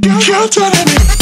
You're telling me.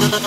Fucking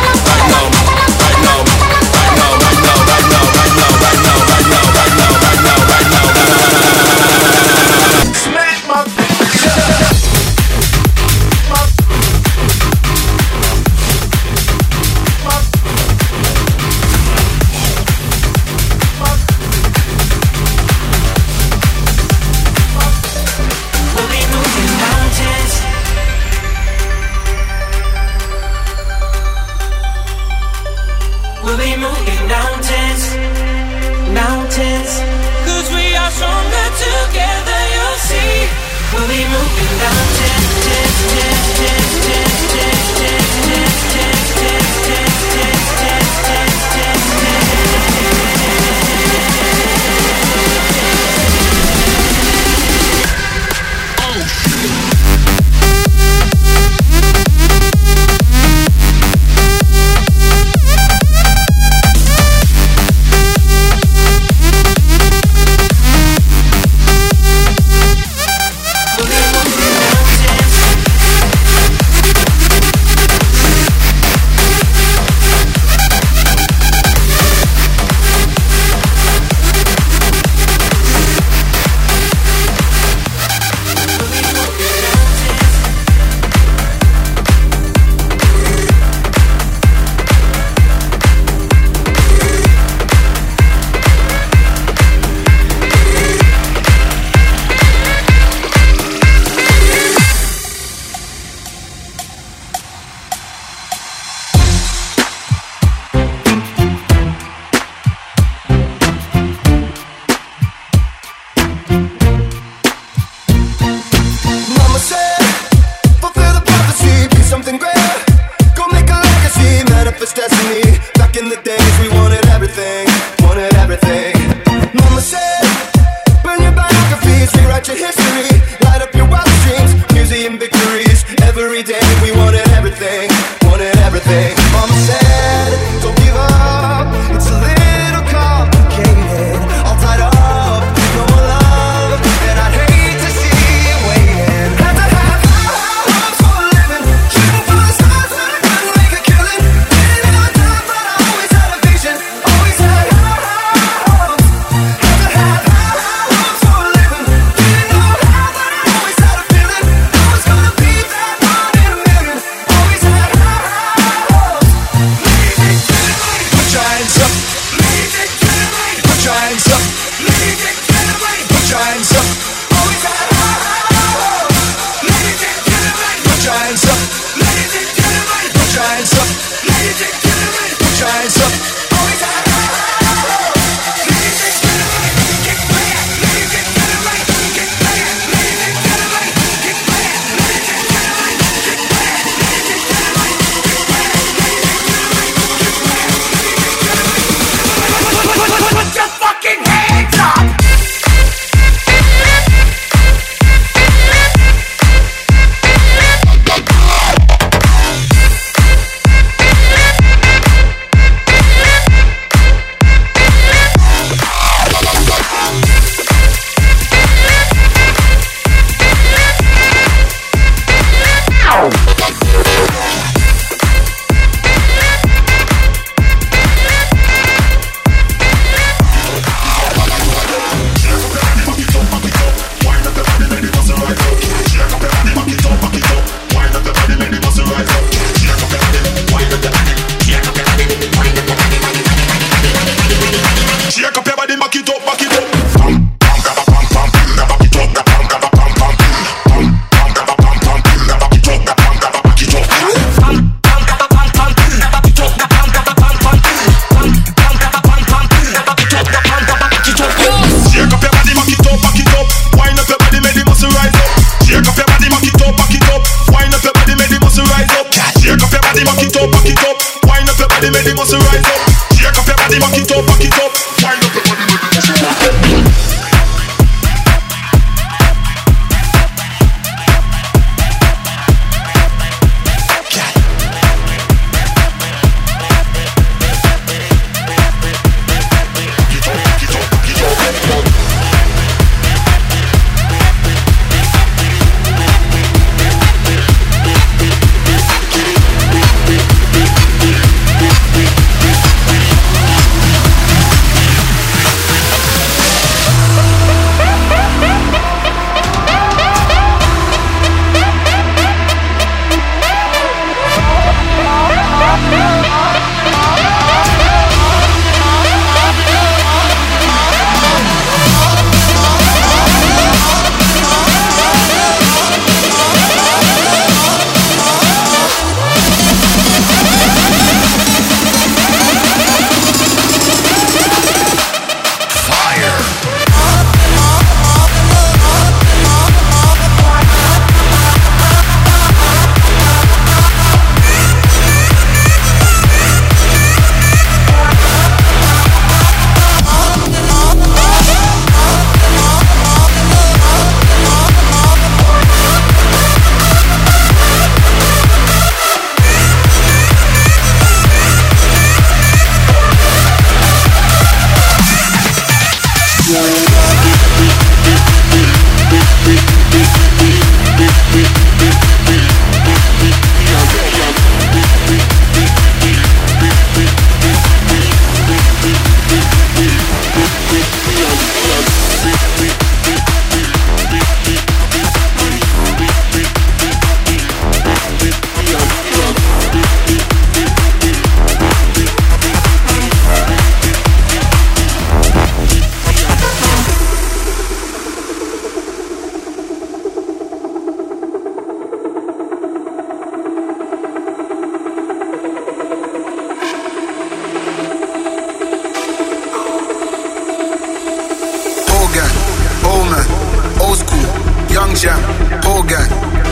jam, old guy,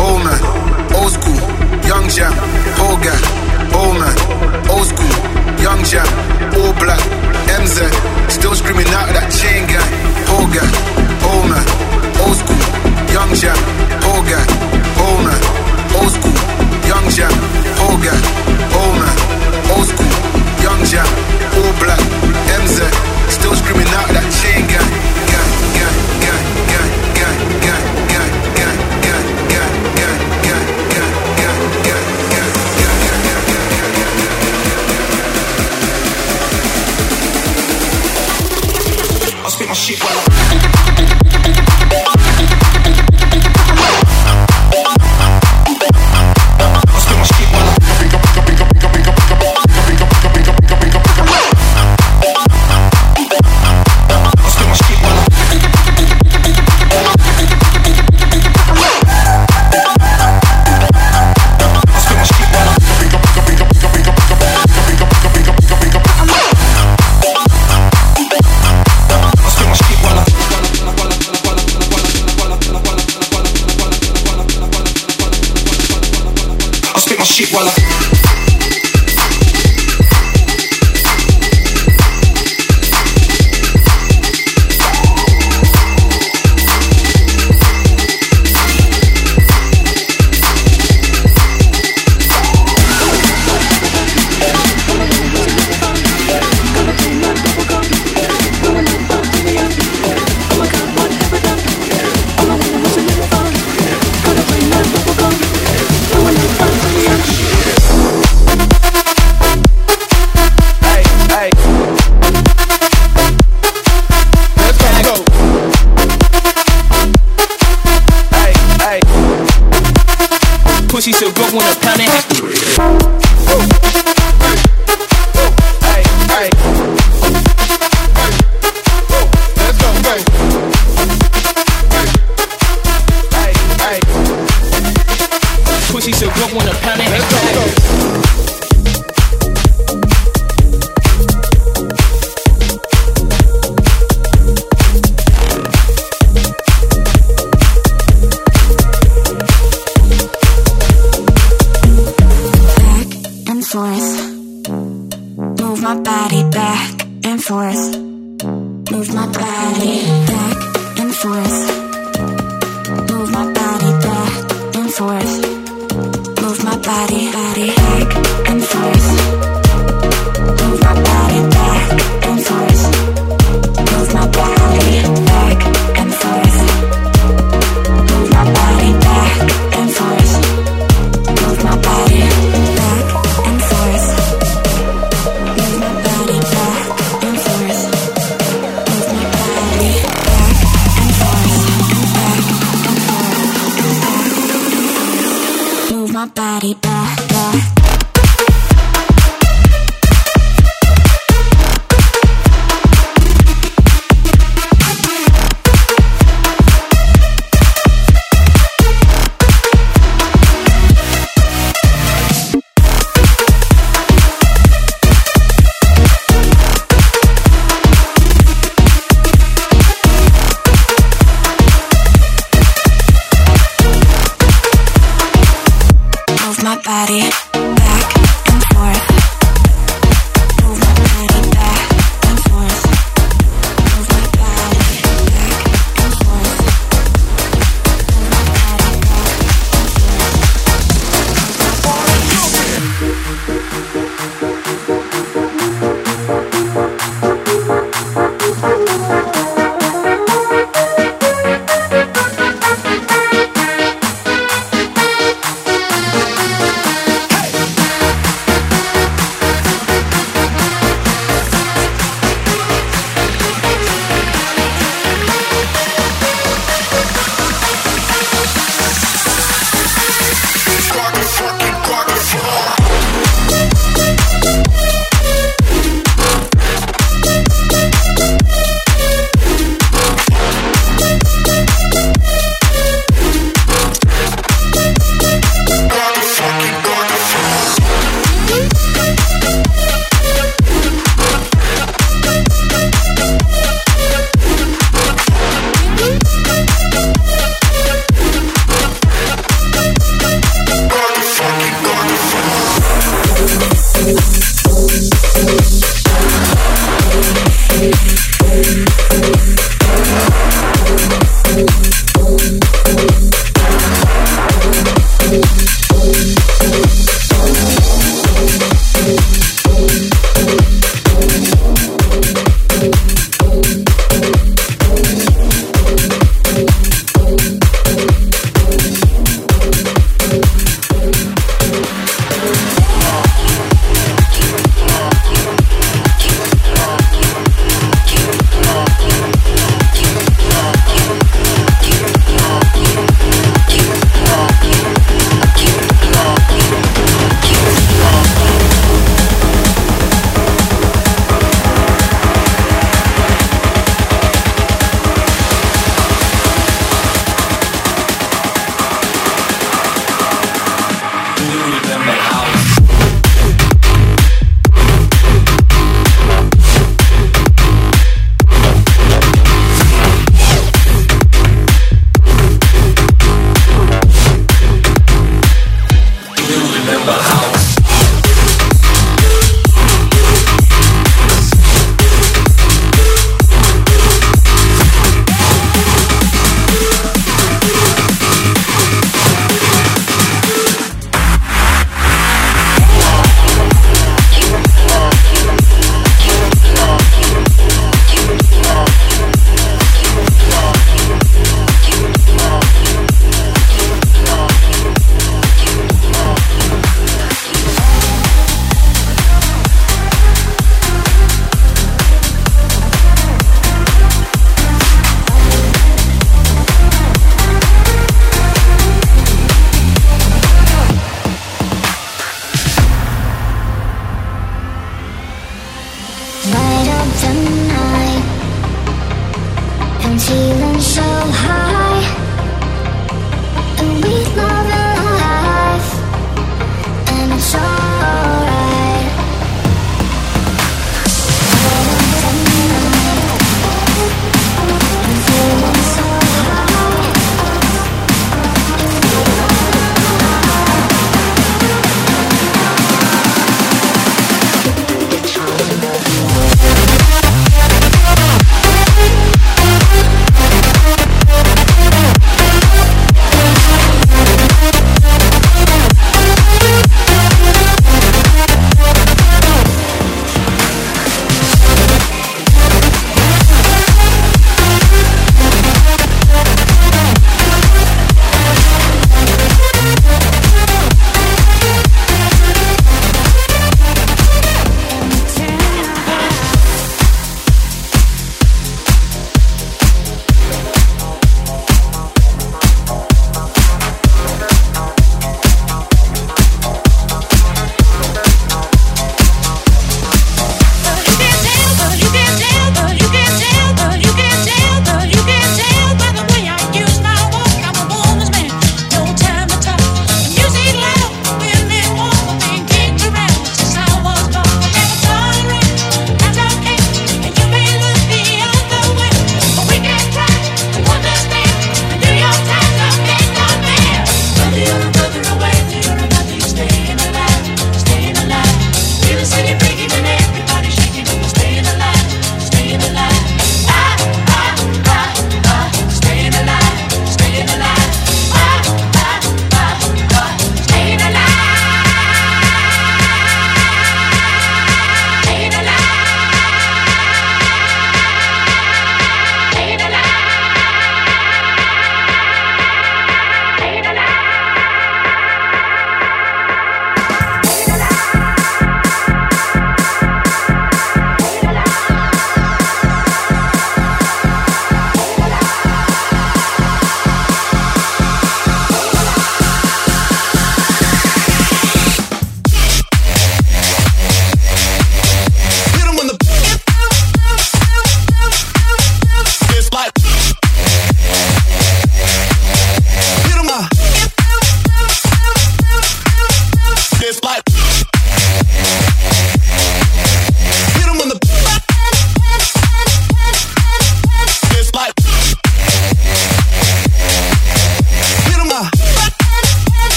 old man, old school, young jam, old guy, old man, old school, young jam, all black, MZ, still screaming out of that chain gang, old guy, old man, old school, young jam, old guy, old man, old school, young jam, old guy, old man, old school, young jam, all black, MZ, still screaming out of that chain gang. my shit while I'm she while I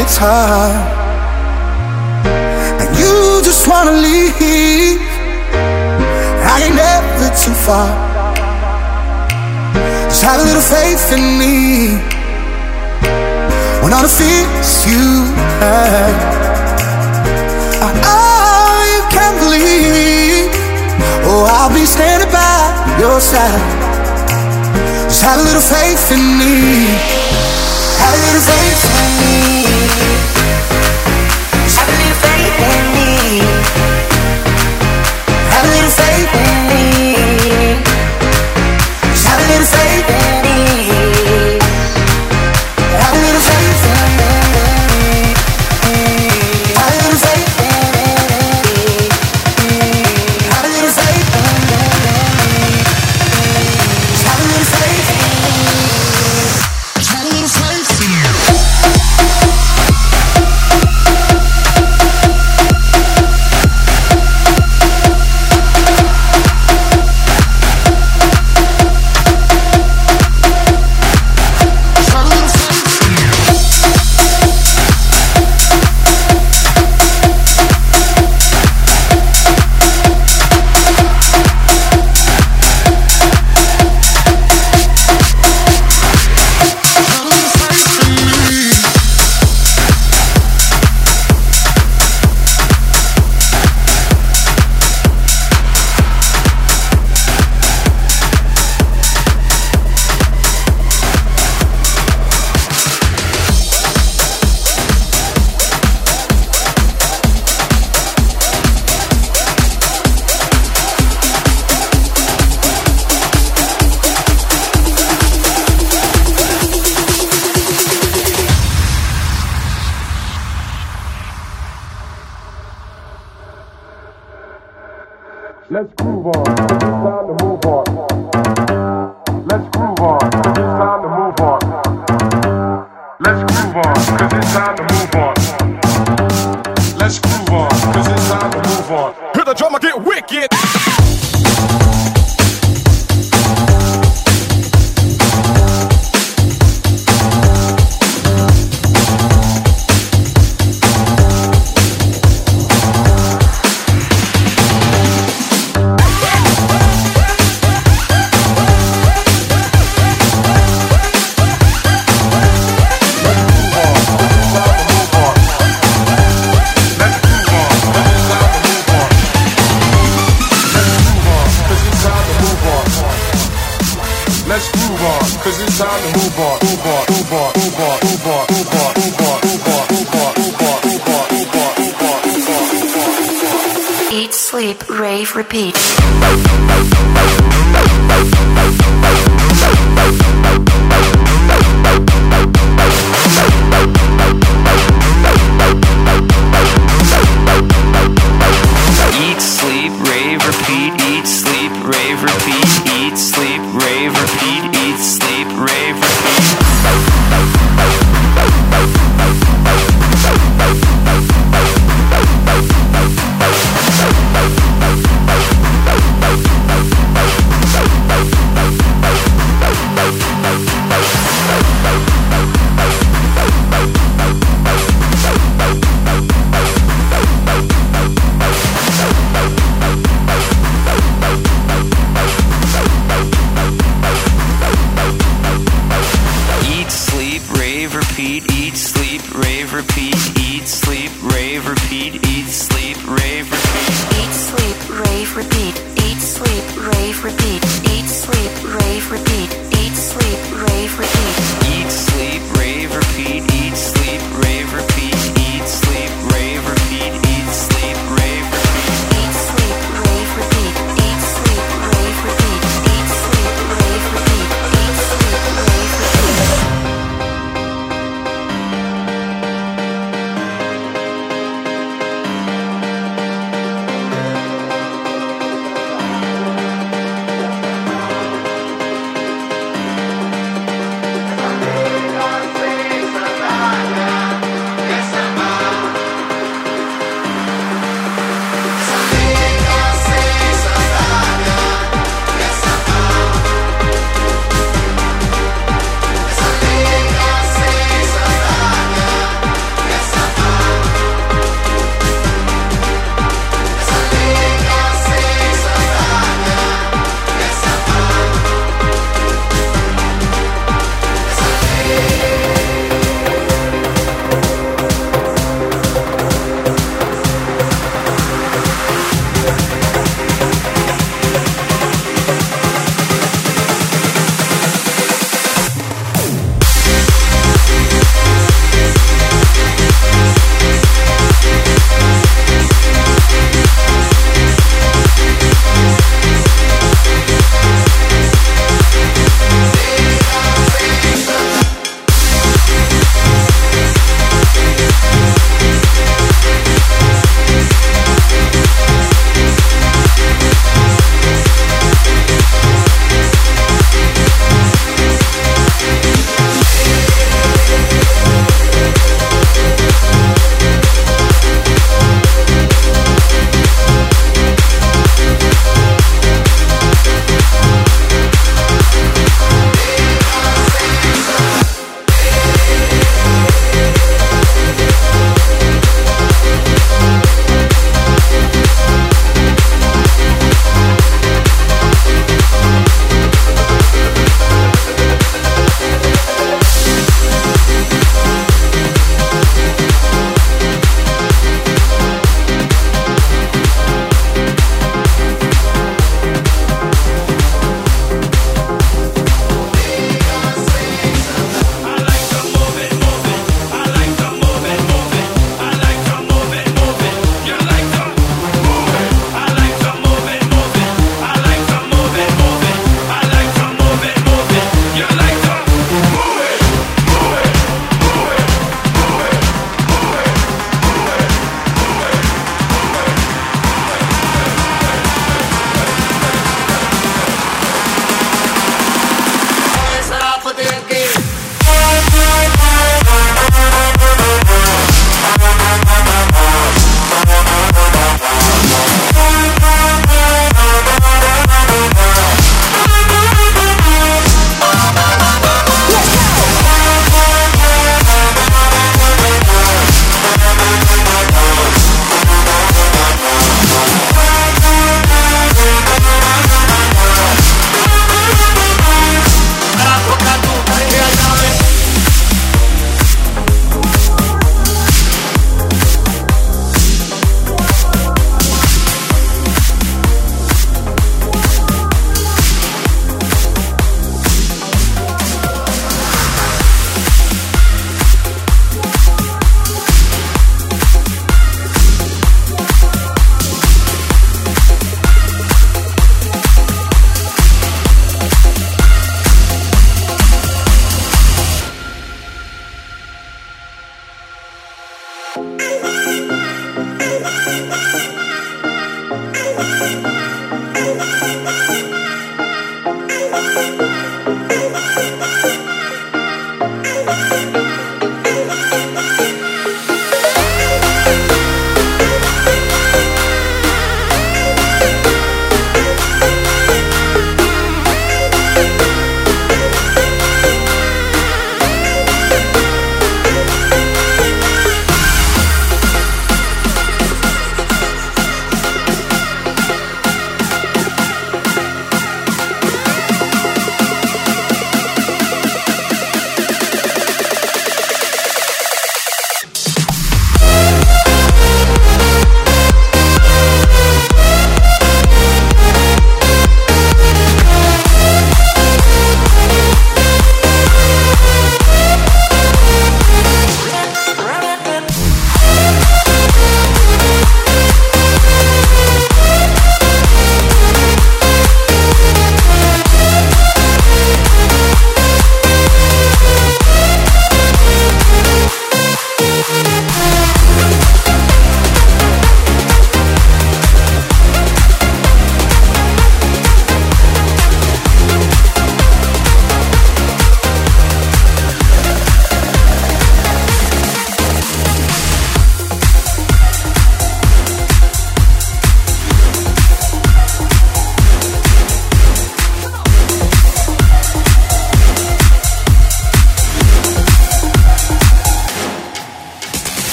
gets hard And you just wanna leave. I ain't never too far. Just have a little faith in me. When all the fears you had know you can believe. Oh, I'll be standing by your side. Just have a little faith in me. Have a little faith in me. Have a little faith in me. Just have a little faith in me. Let's groove